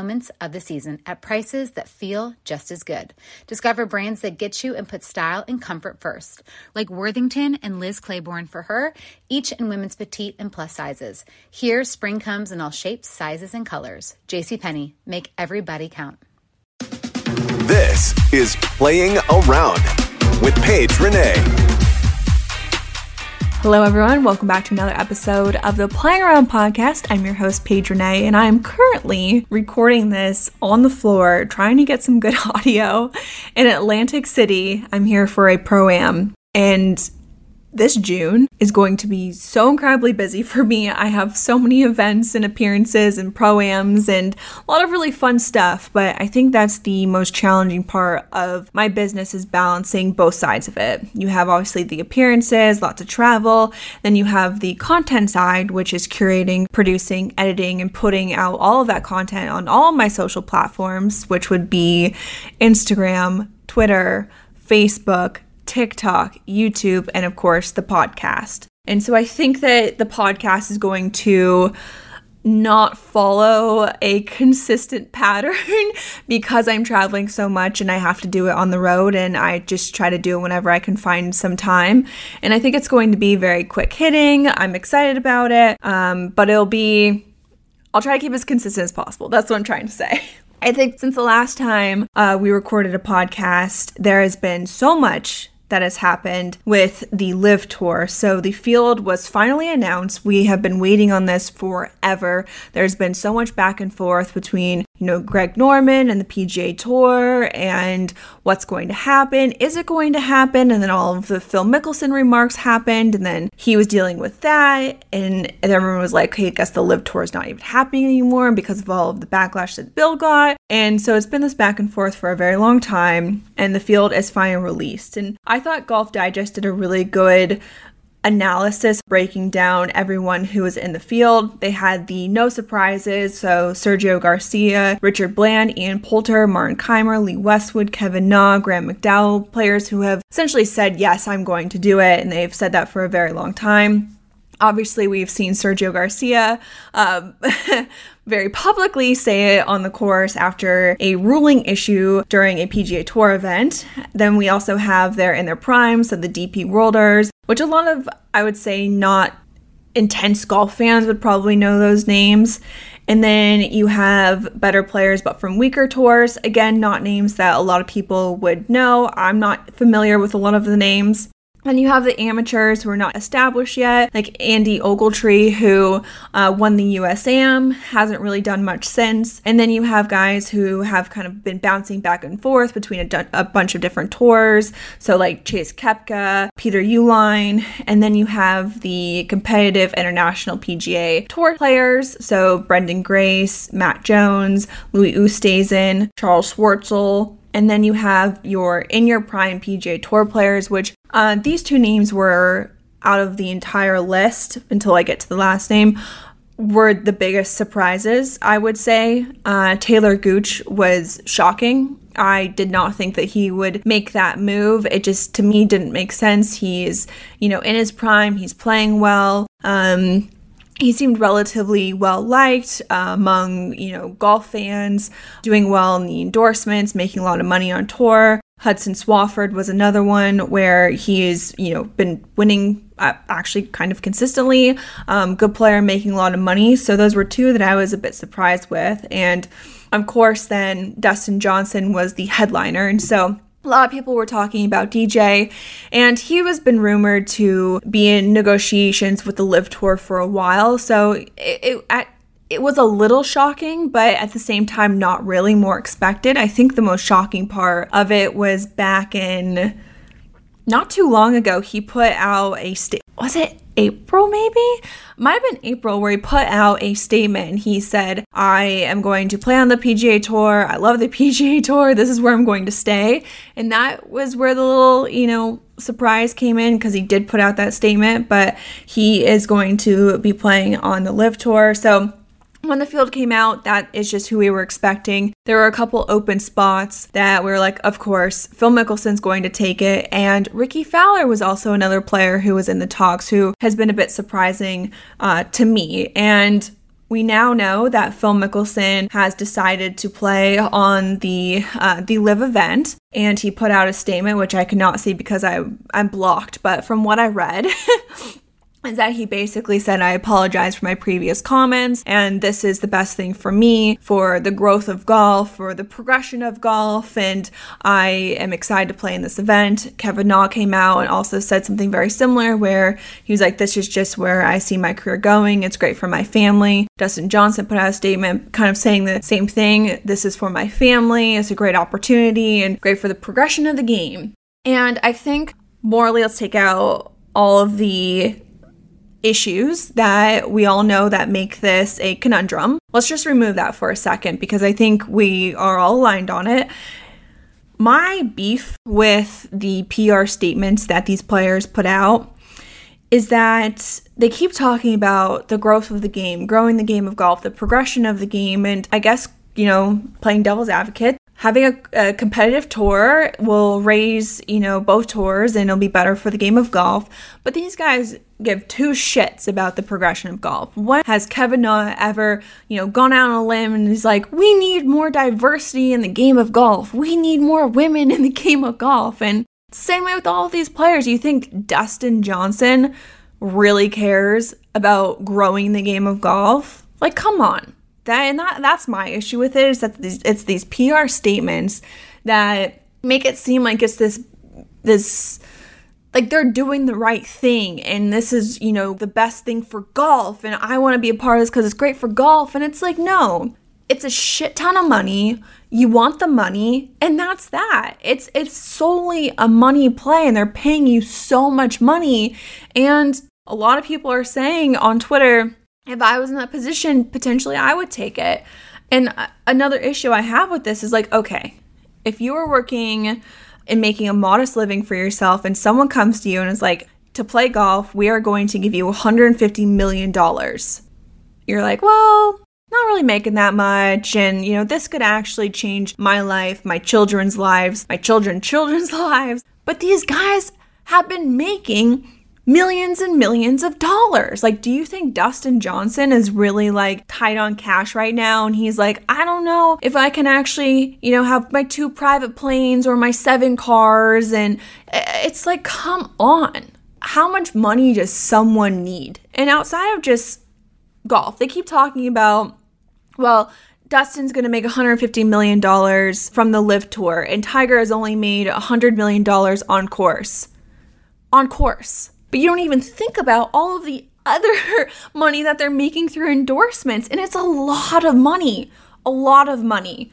moments of the season at prices that feel just as good. Discover brands that get you and put style and comfort first, like Worthington and Liz Claiborne for her, each in women's petite and plus sizes. Here, spring comes in all shapes, sizes, and colors. JCPenney, make everybody count. This is Playing Around with Paige Renee. Hello, everyone. Welcome back to another episode of the Playing Around podcast. I'm your host, Paige Renee, and I'm currently recording this on the floor, trying to get some good audio in Atlantic City. I'm here for a pro am, and this June is going to be so incredibly busy for me. I have so many events and appearances and proams and a lot of really fun stuff, but I think that's the most challenging part of my business is balancing both sides of it. You have obviously the appearances, lots of travel, then you have the content side, which is curating, producing, editing and putting out all of that content on all my social platforms, which would be Instagram, Twitter, Facebook, TikTok, YouTube, and of course the podcast. And so I think that the podcast is going to not follow a consistent pattern because I'm traveling so much and I have to do it on the road and I just try to do it whenever I can find some time. And I think it's going to be very quick hitting. I'm excited about it, um, but it'll be, I'll try to keep as consistent as possible. That's what I'm trying to say. I think since the last time uh, we recorded a podcast, there has been so much that has happened with the LIV tour. So the field was finally announced. We have been waiting on this forever. There's been so much back and forth between, you know, Greg Norman and the PGA Tour and what's going to happen. Is it going to happen? And then all of the Phil Mickelson remarks happened and then he was dealing with that and, everyone was like, hey, I guess the LIV tour is not even happening anymore because of all of the backlash that Phil got. And so it's been this back and forth for a very long time and the field is finally released. And I thought Golf Digest did a really good analysis breaking down everyone who was in the field. They had the no surprises, so Sergio Garcia, Richard Bland, Ian Poulter, Martin Kaymer, Lee Westwood, Kevin Na, Graham McDowell, players who have essentially said, Yes, I'm going to do it, and they've said that for a very long time. Obviously, we've seen Sergio Garcia um, very publicly say it on the course after a ruling issue during a PGA Tour event. Then we also have there in their prime, so the DP Worlders, which a lot of, I would say, not intense golf fans would probably know those names. And then you have better players, but from weaker tours. Again, not names that a lot of people would know. I'm not familiar with a lot of the names. Then you have the amateurs who are not established yet, like Andy Ogletree, who uh, won the USAM, hasn't really done much since. And then you have guys who have kind of been bouncing back and forth between a, bunch of different tours. So, like Chase Koepka, Peter Uihlein, and then you have the competitive international PGA Tour players. So, Branden Grace, Matt Jones, Louis Oosthuizen, Charles Schwartzel, and then you have your in your prime PGA Tour players, which uh, these two names were out of the entire list until I get to the last name were the biggest surprises, I would say. Uh, Talor Gooch was shocking. I did not think that he would make that move. It just, to me, didn't make sense. He's, you know, in his prime, he's playing well. Um, he seemed relatively well liked uh, among you know golf fans doing well in the endorsements making a lot of money on tour. Hudson swafford was another one where he's you know been winning uh, actually kind of consistently. Um, good player making a lot of money. So those were two that i was a bit surprised with. And of course then dustin johnson was the headliner. And so a lot of people were talking about DJ, and he was been rumored to be in negotiations with the LIV Tour for a while. So it, it, it was a little shocking, but at the same time, not really more expected. I think the most shocking part of it was back in not too long ago. He put out a state. Was it April, maybe? Might have been April, where he put out a statement. And he said, I am going to play on the PGA Tour. I love the PGA Tour. This is where I'm going to stay. And that was where the little, you know, surprise came in because he did put out that statement, but he is going to be playing on the LIV Tour. So, when the field came out, that is just who we were expecting. There were a couple open spots that we were like, of course, Phil Mickelson's going to take it. And Rickie Fowler was also another player who was in the talks who has been a bit surprising uh, to me. And we now know that Phil Mickelson has decided to play on the uh, the LIV event, and he put out a statement which I cannot see because I I'm blocked. But from what I read, is that he basically said, I apologize for my previous comments, and this is the best thing for me, for the growth of golf, for the progression of golf, and I am excited to play in this event. Kevin Na came out and also said something very similar, where he was like, This is just where I see my career going. It's great for my family. Dustin Johnson put out a statement kind of saying the same thing. This is for my family. It's a great opportunity and great for the progression of the game. And I think morally, let's take out all of the issues that we all know that make this a conundrum. Let's just remove that for a second because I think we are all aligned on it. My beef with the PR statements that these players put out is that they keep talking about the growth of the game, growing the game of golf, the progression of the game, and I guess, you know, playing devil's advocate, having a, a, competitive tour will raise, you know, both tours and it'll be better for the game of golf. But these guys give two shits about the progression of golf. When has Kevin Na ever, you know, gone out on a limb and he's like, we need more diversity in the game of golf. We need more women in the game of golf. And same way with all of these players. You think Dustin Johnson really cares about growing the game of golf? Like, come on that and that that's my issue with it is that it's these PR statements that make it seem like it's this this like they're doing the right thing and this is you know the best thing for golf and I want to be a part of this because it's great for golf and it's like no it's a shit ton of money you want the money and that's that. It's it's solely a money play and they're paying you so much money and a lot of people are saying on Twitter if I was in that position, potentially I would take it. And uh, another issue I have with this is like, okay, if you are working and making a modest living for yourself and someone comes to you and is like, to play golf, we are going to give you $150 million. You're like, well, not really making that much. And, you know, this could actually change my life, my children's lives, my children, children's lives. But these guys have been making millions and millions of dollars. Like, do you think Dustin Johnson is really like tight on cash right now? And he's like, I don't know if I can actually, you know, have my two private planes or my seven cars. And it's like, come on. How much money does someone need? And outside of just golf, they keep talking about, well, Dustin's going to make $150 million from the LIV Tour, and Tiger has only made $100 million on course. On course but you don't even think about all of the other money that they're making through endorsements. And it's a lot of money, a lot of money.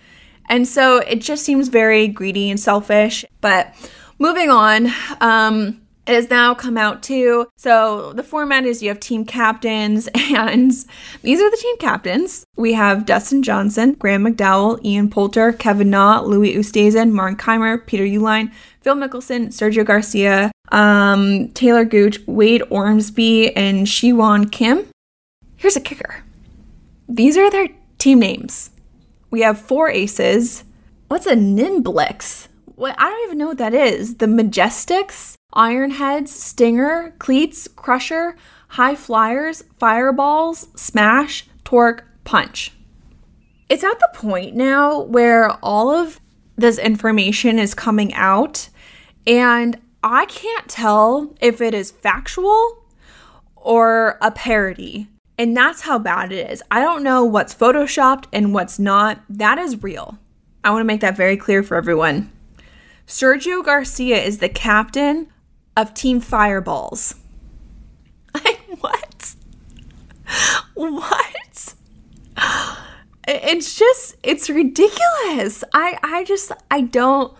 And so it just seems very greedy and selfish. But moving on, um, it has now come out too. So the format is you have team captains, and these are the team captains. We have Dustin Johnson, Graham McDowell, Ian Poulter, Kevin Na, Louis Oosthuizen, Martin Kaymer, Peter Uihlein, Phil Mickelson, Sergio Garcia, um, Talor Gooch, Wade Ormsby, and Sihwan Kim. Here's a kicker. these are their team names. We have four aces. What's a Nimblix? What I don't even know what that is. The Majestics, Ironheads, Stinger, Cleats, Crusher, High Flyers, Fireballs, Smash, Torque, Punch. It's at the point now where all of this information is coming out, and I can't tell if it is factual or a parody. And that's how bad it is. I don't know what's photoshopped and what's not. That is real. I want to make that very clear for everyone. Sergio Garcia is the captain of Team Fireballs. what? What? It's just it's ridiculous. I I just I don't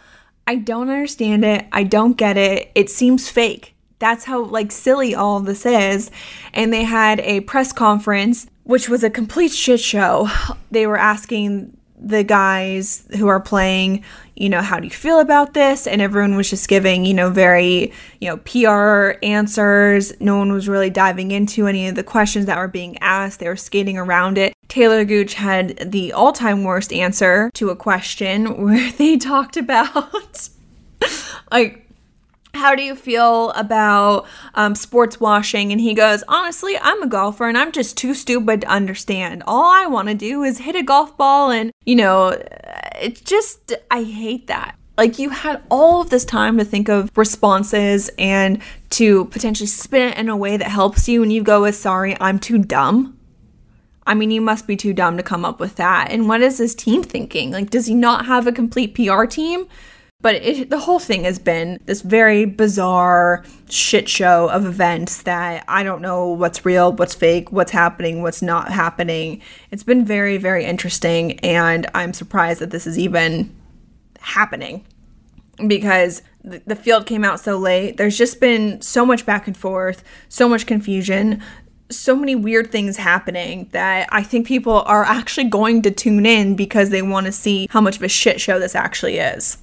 I don't understand it. I don't get it. It seems fake. That's how like silly all this is. And they had a press conference which was a complete shit show. They were asking the guys who are playing, you know, how do you feel about this? And everyone was just giving, you know, very, you know, PR answers. No one was really diving into any of the questions that were being asked. They were skating around it. Talor Gooch had the all time worst answer to a question where they talked about, like, how do you feel about um, sports washing? And he goes, honestly, I'm a golfer and I'm just too stupid to understand. All I want to do is hit a golf ball and, you know, it's just, I hate that. Like you had all of this time to think of responses and to potentially spin it in a way that helps you, and you go with, sorry, I'm too dumb. I mean, you must be too dumb to come up with that. And what is his team thinking? Like, does he not have a complete PR team? But it, the whole thing has been this very bizarre shit show of events that I don't know what's real, what's fake, what's happening, what's not happening. It's been very, very interesting, and I'm surprised that this is even happening because the field came out so late. There's just been so much back and forth, so much confusion, so many weird things happening that I think people are actually going to tune in because they want to see how much of a shit show this actually is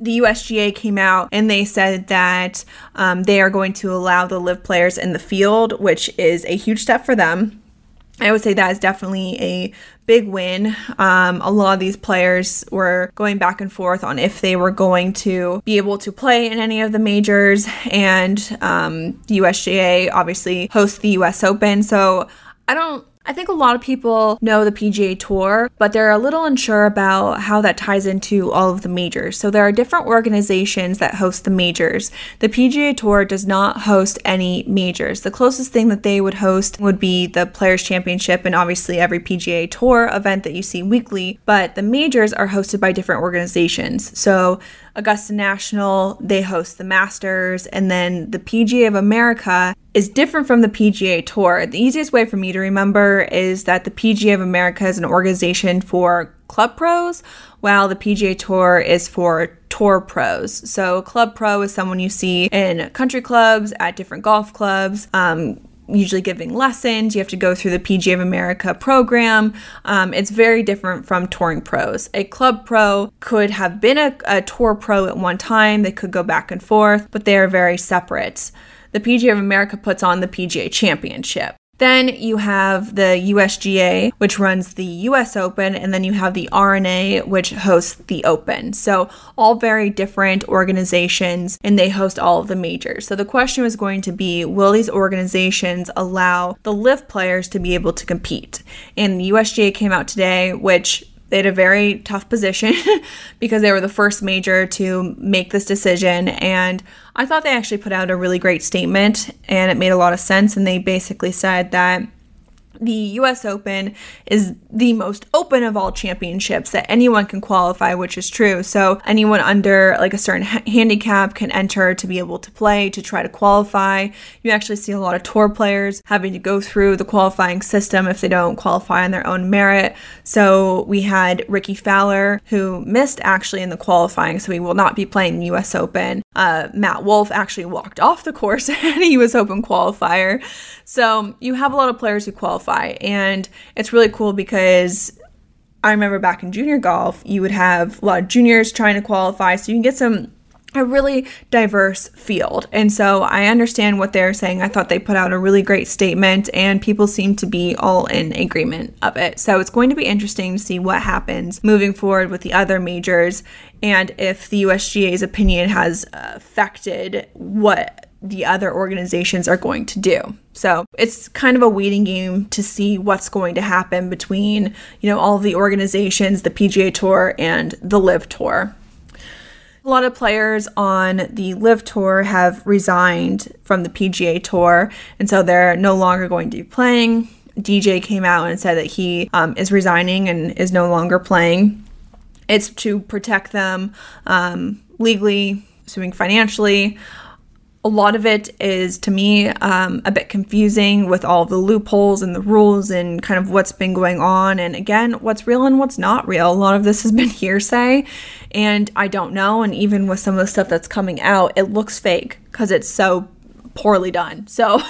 the USGA came out and they said that um, they are going to allow the LIV players in the field, which is a huge step for them. I would say that is definitely a big win. Um, a lot of these players were going back and forth on if they were going to be able to play in any of the majors, and um, USGA obviously hosts the US Open. So I don't I think a lot of people know the PGA Tour, but they're a little unsure about how that ties into all of the majors. So there are different organizations that host the majors. The PGA Tour does not host any majors. The closest thing that they would host would be the Players Championship and obviously every PGA Tour event that you see weekly, but the majors are hosted by different organizations. So Augusta National, they host the Masters, and then the PGA of America is different from the PGA Tour. The easiest way for me to remember is that the PGA of America is an organization for club pros, while the PGA Tour is for tour pros. So, club pro is someone you see in country clubs, at different golf clubs. Um, usually giving lessons. You have to go through the PGA of America program. Um, it's very different from touring pros. A club pro could have been a, a tour pro at one time, they could go back and forth, but they are very separate. The PGA of America puts on the PGA Championship. Then you have the USGA, which runs the US Open, and then you have the R&A, which hosts the Open. So, all very different organizations, and they host all of the majors. So, the question was going to be will these organizations allow the LIV players to be able to compete? And the USGA came out today, which they had a very tough position because they were the first major to make this decision. And I thought they actually put out a really great statement and it made a lot of sense. And they basically said that the US Open is the most open of all championships that anyone can qualify, which is true. So anyone under like a certain ha- handicap can enter to be able to play to try to qualify. You actually see a lot of tour players having to go through the qualifying system if they don't qualify on their own merit. So we had Rickie Fowler who missed actually in the qualifying, so he will not be playing the US Open. Uh, Matt Wolff actually walked off the course and he was Open qualifier. So you have a lot of players who qualify, and it's really cool because I remember back in junior golf, you would have a lot of juniors trying to qualify, so you can get some a really diverse field. And so I understand what they're saying. I thought they put out a really great statement and people seem to be all in agreement of it. So it's going to be interesting to see what happens moving forward with the other majors and if the USGA's opinion has affected what the other organizations are going to do. So it's kind of a waiting game to see what's going to happen between, you know, all the organizations, the PGA Tour and the LIV Tour. A lot of players on the LIV Tour have resigned from the PGA Tour, and so they're no longer going to be playing. DJ came out and said that he um, is resigning and is no longer playing. It's to protect them um, legally, suing financially. A lot of it is, to me, um, a bit confusing with all the loopholes and the rules and kind of what's been going on. And again, what's real and what's not real. A lot of this has been hearsay, and I don't know. And even with some of the stuff that's coming out, it looks fake because it's so poorly done. So,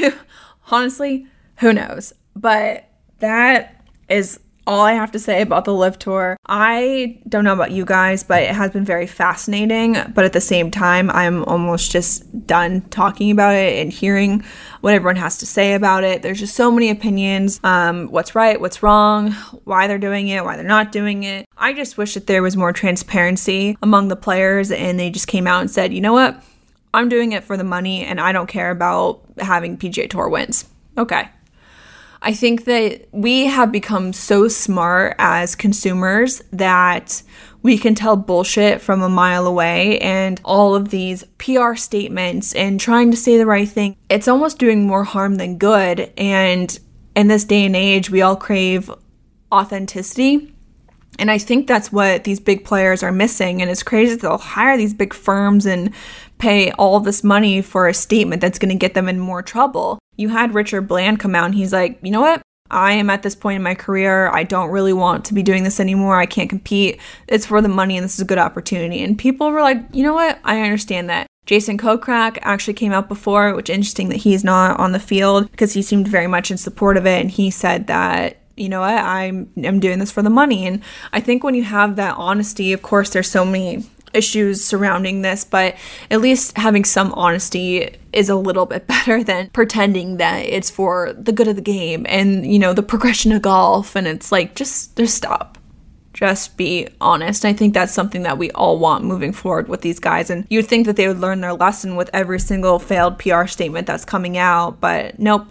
honestly, who knows? But that is all I have to say about the LIV tour. I don't know about you guys, but it has been very fascinating. But at the same time, I'm almost just done talking about it and hearing what everyone has to say about it. There's just so many opinions um, what's right, what's wrong, why they're doing it, why they're not doing it. I just wish that there was more transparency among the players and they just came out and said, you know what? I'm doing it for the money and I don't care about having PGA Tour wins. Okay, I think that we have become so smart as consumers that we can tell bullshit from a mile away and all of these PR statements and trying to say the right thing. It's almost doing more harm than good. And in this day and age, we all crave authenticity. And I think that's what these big players are missing. And it's crazy that they'll hire these big firms and pay all this money for a statement that's going to get them in more trouble. You had Richard Bland come out and he's like, you know what? I am at this point in my career. I don't really want to be doing this anymore. I can't compete. It's for the money and this is a good opportunity. And people were like, you know what? I understand that. Jason Kokrak actually came out before, which interesting that he's not on the field because he seemed very much in support of it. And he said that you know what I'm I'm doing this for the money and I think when you have that honesty of course there's so many issues surrounding this, but at least having some honesty is a little bit better than pretending that it's for the good of the game and, you know, the progression of golf. And it's like, just, just stop. Just be honest. I think that's something that we all want moving forward with these guys. And you'd think that they would learn their lesson with every single failed PR statement that's coming out, but nope,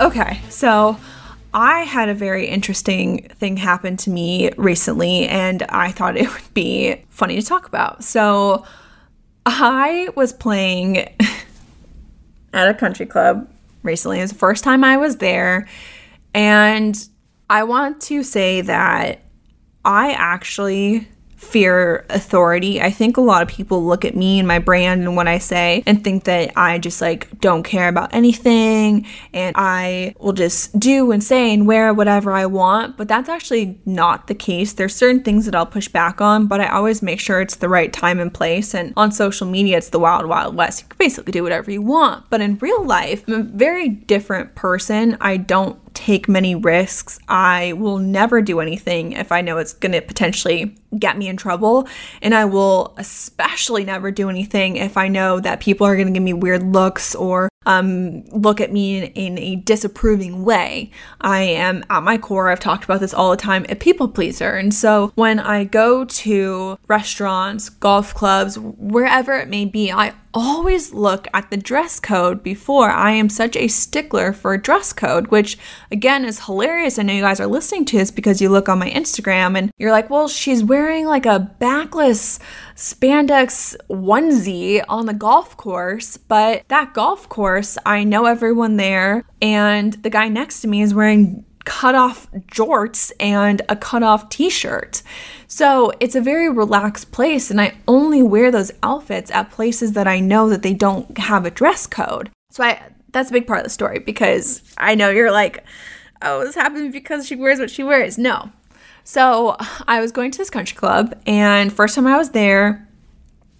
Okay, so I had a very interesting thing happen to me recently, and I thought it would be funny to talk about. So, I was playing at a country club recently. It was the first time I was there, and I want to say that I actually fear authority. I think a lot of people look at me and my brand and what I say and think that I just like don't care about anything and I will just do and say and wear whatever I want, but that's actually not the case. There's certain things that I'll push back on, but I always make sure it's the right time and place and on social media it's the wild wild west. You can basically do whatever you want, but in real life, I'm a very different person. I don't take many risks. I will never do anything if I know it's going to potentially get me in trouble. And I will especially never do anything if I know that people are going to give me weird looks or um, look at me in, in, a disapproving way. I am at my core, I've talked about this all the time, a people pleaser. And so when I go to restaurants, golf clubs, wherever it may be, I always look at the dress code before. I am such a stickler for dress code, which again is hilarious. I know you guys are listening to this because you look on my Instagram and you're like, well, she's wearing like a backless spandex onesie on the golf course, but that golf course, I know everyone there, and the guy next to me is wearing cut off jorts and a cut off t shirt. So it's a very relaxed place, and I only wear those outfits at places that I know that they don't have a dress code. So I that's a big part of the story because I know you're like, oh, this happened because she wears what she wears. No, so I was going to this country club, and first time I was there,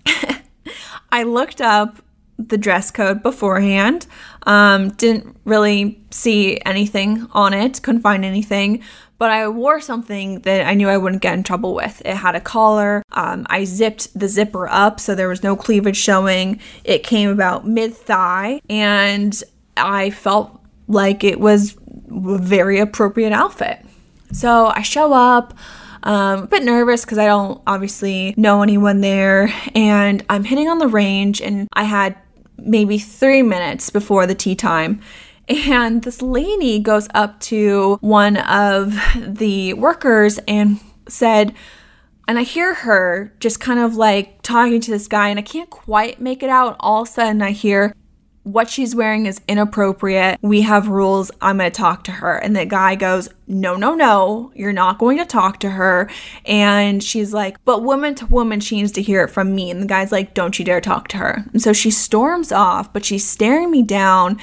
I looked up the dress code beforehand. Um, didn't really see anything on it, couldn't find anything, but I wore something that I knew I wouldn't get in trouble with. It had a collar. Um, I zipped the zipper up so there was no cleavage showing. It came about mid thigh, and I felt like it was a very appropriate outfit. So I show up. Um, a bit nervous because I don't obviously know anyone there, and I'm hitting on the range, and I had maybe three minutes before the tee time. And this lady goes up to one of the workers and said, and I hear her just kind of like talking to this guy, and I can't quite make it out. All of a sudden, I hear, what she's wearing is inappropriate. We have rules. I'm going to talk to her. And the guy goes, No, no, no, you're not going to talk to her. And she's like, But woman to woman, she needs to hear it from me. And the guy's like, Don't you dare talk to her. And so she storms off, but she's staring me down.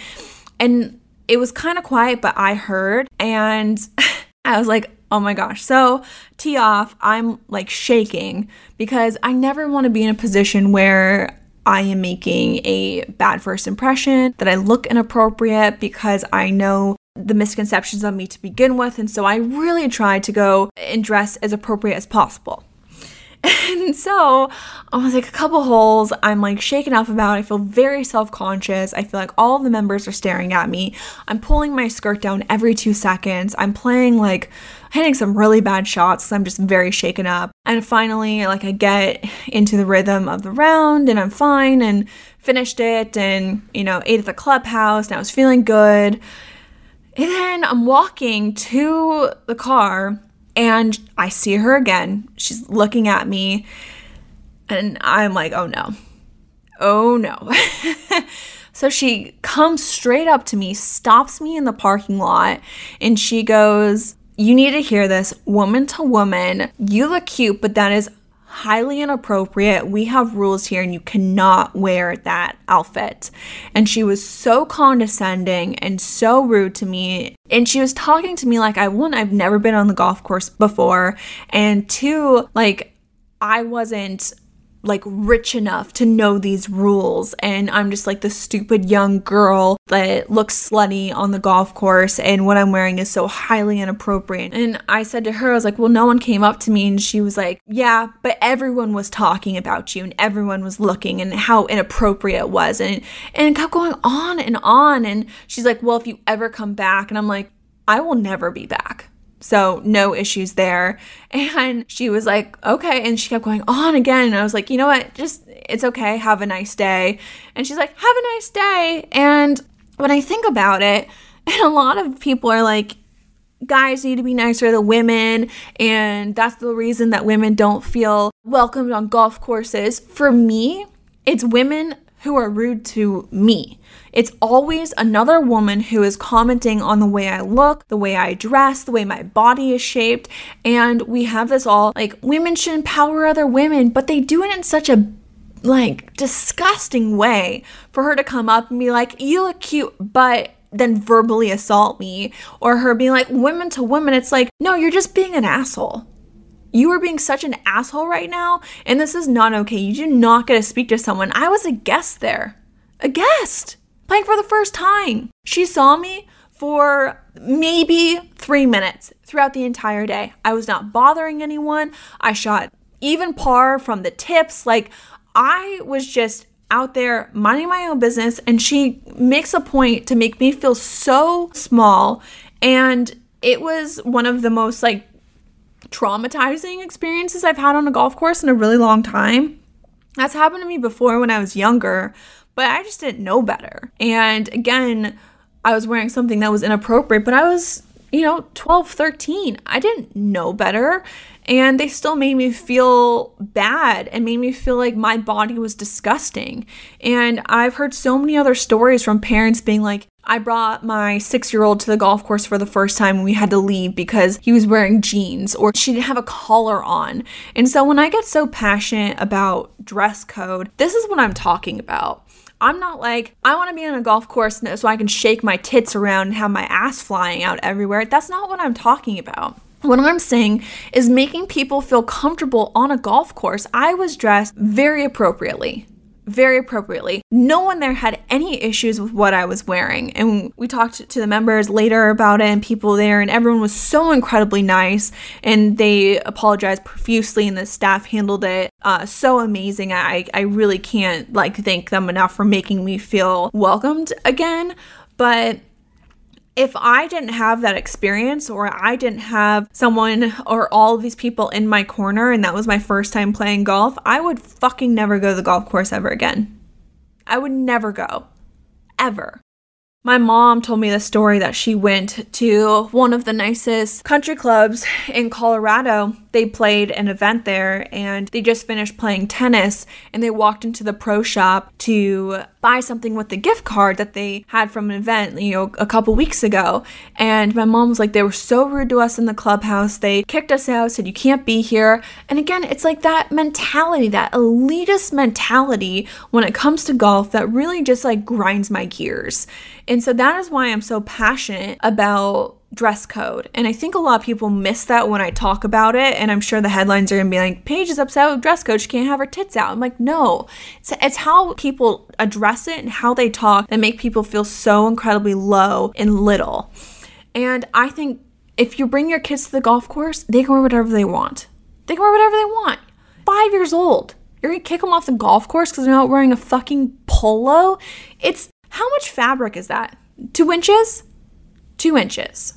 And it was kind of quiet, but I heard. And I was like, Oh my gosh. So, tee off, I'm like shaking because I never want to be in a position where I am making a bad first impression, that I look inappropriate because I know the misconceptions of me to begin with. And so I really try to go and dress as appropriate as possible. And so I was like a couple holes. I'm like shaken up about. It. I feel very self conscious. I feel like all the members are staring at me. I'm pulling my skirt down every two seconds. I'm playing like hitting some really bad shots because I'm just very shaken up. And finally, like I get into the rhythm of the round and I'm fine and finished it and you know ate at the clubhouse and I was feeling good. And then I'm walking to the car and I see her again. She's looking at me, and I'm like, oh no. Oh no. so she comes straight up to me, stops me in the parking lot, and she goes, You need to hear this woman to woman. You look cute, but that is highly inappropriate. We have rules here and you cannot wear that outfit. And she was so condescending and so rude to me. And she was talking to me like I one, I've never been on the golf course before, and two, like I wasn't like rich enough to know these rules and I'm just like the stupid young girl that looks slutty on the golf course and what I'm wearing is so highly inappropriate. And I said to her, I was like, well, no one came up to me and she was like, yeah, but everyone was talking about you and everyone was looking and how inappropriate it was. And, and kept going on and on. And she's like, well, if you ever come back, and I'm like, I will never be back. So, no issues there. And she was like, okay. And she kept going on again. And I was like, you know what? Just, it's okay. Have a nice day. And she's like, have a nice day. And when I think about it, and a lot of people are like, guys need to be nicer to women. And that's the reason that women don't feel welcomed on golf courses. For me, it's women who are rude to me. It's always another woman who is commenting on the way I look, the way I dress, the way my body is shaped. And we have this all like women should empower other women, but they do it in such a like disgusting way for her to come up and be like, You look cute, but then verbally assault me, or her being like, Women to women. It's like, No, you're just being an asshole. You are being such an asshole right now, and this is not okay. You do not get to speak to someone. I was a guest there. A guest playing for the first time. She saw me for maybe three minutes throughout the entire day. I was not bothering anyone. I shot even par from the tips. Like, I was just out there minding my own business, and she makes a point to make me feel so small. And it was one of the most like traumatizing experiences I've had on a golf course in a really long time. That's happened to me before when I was younger, but I just didn't know better. And again, I was wearing something that was inappropriate, but I was, you know, 12, 13. I didn't know better. And they still made me feel bad and made me feel like my body was disgusting. And I've heard so many other stories from parents being like, I brought my six year old to the golf course for the first time and we had to leave because he was wearing jeans or she didn't have a collar on. And so when I get so passionate about dress code, this is what I'm talking about. I'm not like, I want to be on a golf course so I can shake my tits around and have my ass flying out everywhere. That's not what I'm talking about. What I'm saying is making people feel comfortable on a golf course. I was dressed very appropriately very appropriately. No one there had any issues with what I was wearing. And we talked to the members later about it and people there, and everyone was so incredibly nice. And they apologized profusely, and the staff handled it uh, so amazing. I, I really can't like thank them enough for making me feel welcomed again. But if I didn't have that experience or I didn't have someone or all of these people in my corner and that was my first time playing golf, I would fucking never go to the golf course ever again. I would never go. Ever. My mom told me the story that she went to one of the nicest country clubs in Colorado. They played an event there and they just finished playing tennis and they walked into the pro shop to buy something with the gift card that they had from an event, you know, a couple weeks ago. And my mom was like, they were so rude to us in the clubhouse. They kicked us out, said, you can't be here. And again, it's like that mentality, that elitist mentality when it comes to golf that really just like grinds my gears. And so that is why I'm so passionate about dress code. And I think a lot of people miss that when I talk about it. And I'm sure the headlines are gonna be like, Paige is upset with dress code. She can't have her tits out. I'm like, no. It's, it's how people address it and how they talk that make people feel so incredibly low and little. And I think if you bring your kids to the golf course, they can wear whatever they want. They can wear whatever they want. Five years old. You're gonna kick them off the golf course because they're not wearing a fucking polo? It's how much fabric is that? Two inches? Two inches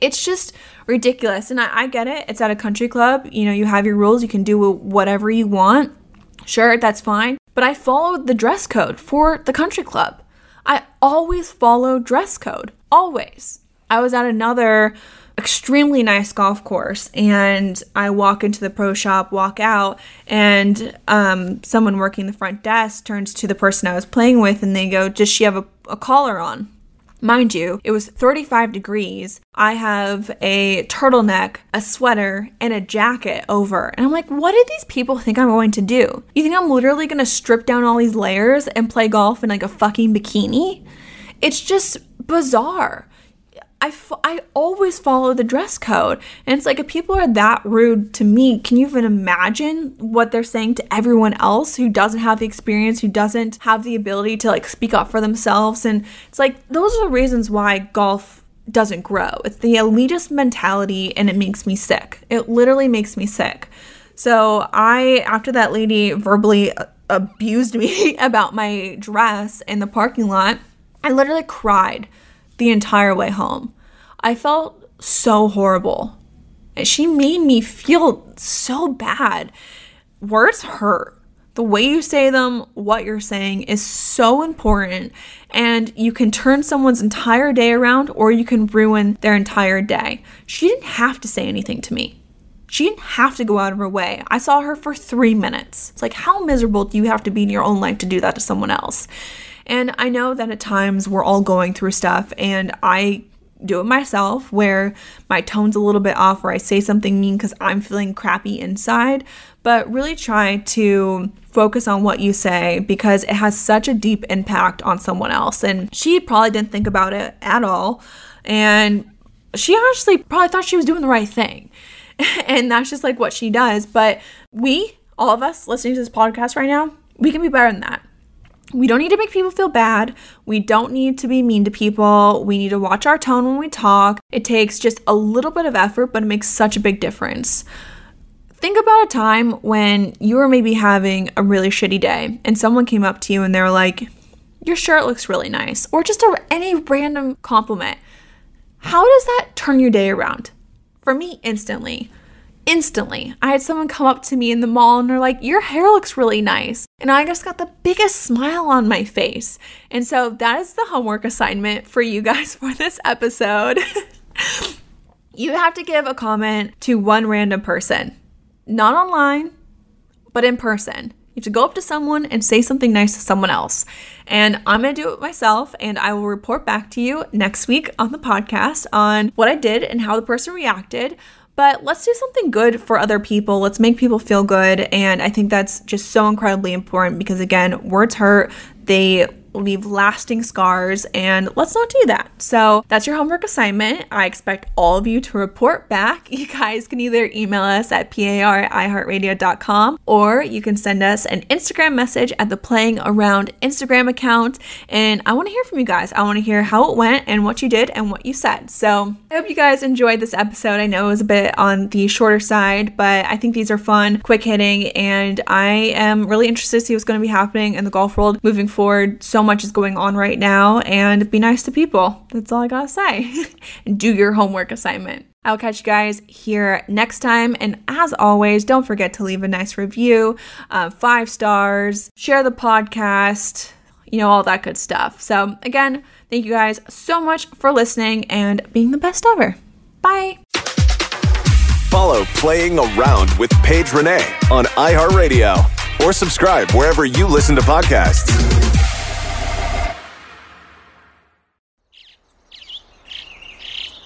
it's just ridiculous. And I, I, get it. It's at a country club. You know, you have your rules. You can do whatever you want. Sure, that's fine. But I followed the dress code for the country club. I always follow dress code. Always. I was at another extremely nice golf course and I walk into the pro shop, walk out, and um, someone working the front desk turns to the person I was playing with and they go, Does she have a, a collar on? Mind you, it was 35 degrees. I have a turtleneck, a sweater, and a jacket over. And I'm like, what do these people think I'm going to do? You think I'm literally going to strip down all these layers and play golf in like a fucking bikini? It's just bizarre. I always follow the dress code. And it's like, if people are that rude to me, can you even imagine what they're saying to everyone else who doesn't have the experience, who doesn't have the ability to like speak up for themselves? And it's like, those are the reasons why golf doesn't grow. It's the elitist mentality and it makes me sick. It literally makes me sick. So I, after that lady verbally uh, abused me about my dress in the parking lot, I literally cried the entire way home. I felt so horrible. She made me feel so bad. Words hurt. The way you say them, what you're saying is so important. And you can turn someone's entire day around or you can ruin their entire day. She didn't have to say anything to me. She didn't have to go out of her way. I saw her for three minutes. It's like, how miserable do you have to be in your own life to do that to someone else? And I know that at times we're all going through stuff, and I do it myself where my tone's a little bit off or I say something mean because I'm feeling crappy inside. But really try to focus on what you say because it has such a deep impact on someone else. And she probably didn't think about it at all. And she honestly probably thought she was doing the right thing. and that's just like what she does. But we, all of us listening to this podcast right now, we can be better than that. We don't need to make people feel bad. We don't need to be mean to people. We need to watch our tone when we talk. It takes just a little bit of effort, but it makes such a big difference. Think about a time when you were maybe having a really shitty day and someone came up to you and they were like, Your shirt looks really nice, or just a, any random compliment. How does that turn your day around? For me, instantly. Instantly. I had someone come up to me in the mall and they're like, Your hair looks really nice. And I just got the biggest smile on my face. And so that is the homework assignment for you guys for this episode. you have to give a comment to one random person, not online, but in person. You have to go up to someone and say something nice to someone else. And I'm going to do it myself, and I will report back to you next week on the podcast on what I did and how the person reacted. But let's do something good for other people. Let's make people feel good. And I think that's just so incredibly important because, again, words hurt. They leave lasting scars, and let's not do that. So that's your homework assignment. I expect all of you to report back. You guys can either email us at par at iheartradio.com or you can send us an Instagram message at the Playing Around Instagram account. And I want to hear from you guys. I want to hear how it went and what you did and what you said. So I hope you guys enjoyed this episode. I know it was a bit on the shorter side, but I think these are fun, quick hitting, and I am really interested to see what's going to be happening in the golf world moving forward. So much is going on right now and be nice to people. That's all I gotta say. do your homework assignment. I'll catch you guys here next time. And as always, don't forget to leave a nice review, uh, five stars, share the podcast, you know, all that good stuff. So, again, thank you guys so much for listening and being the best ever. Bye. Follow Playing Around with Paige Renee on iHeartRadio or subscribe wherever you listen to podcasts.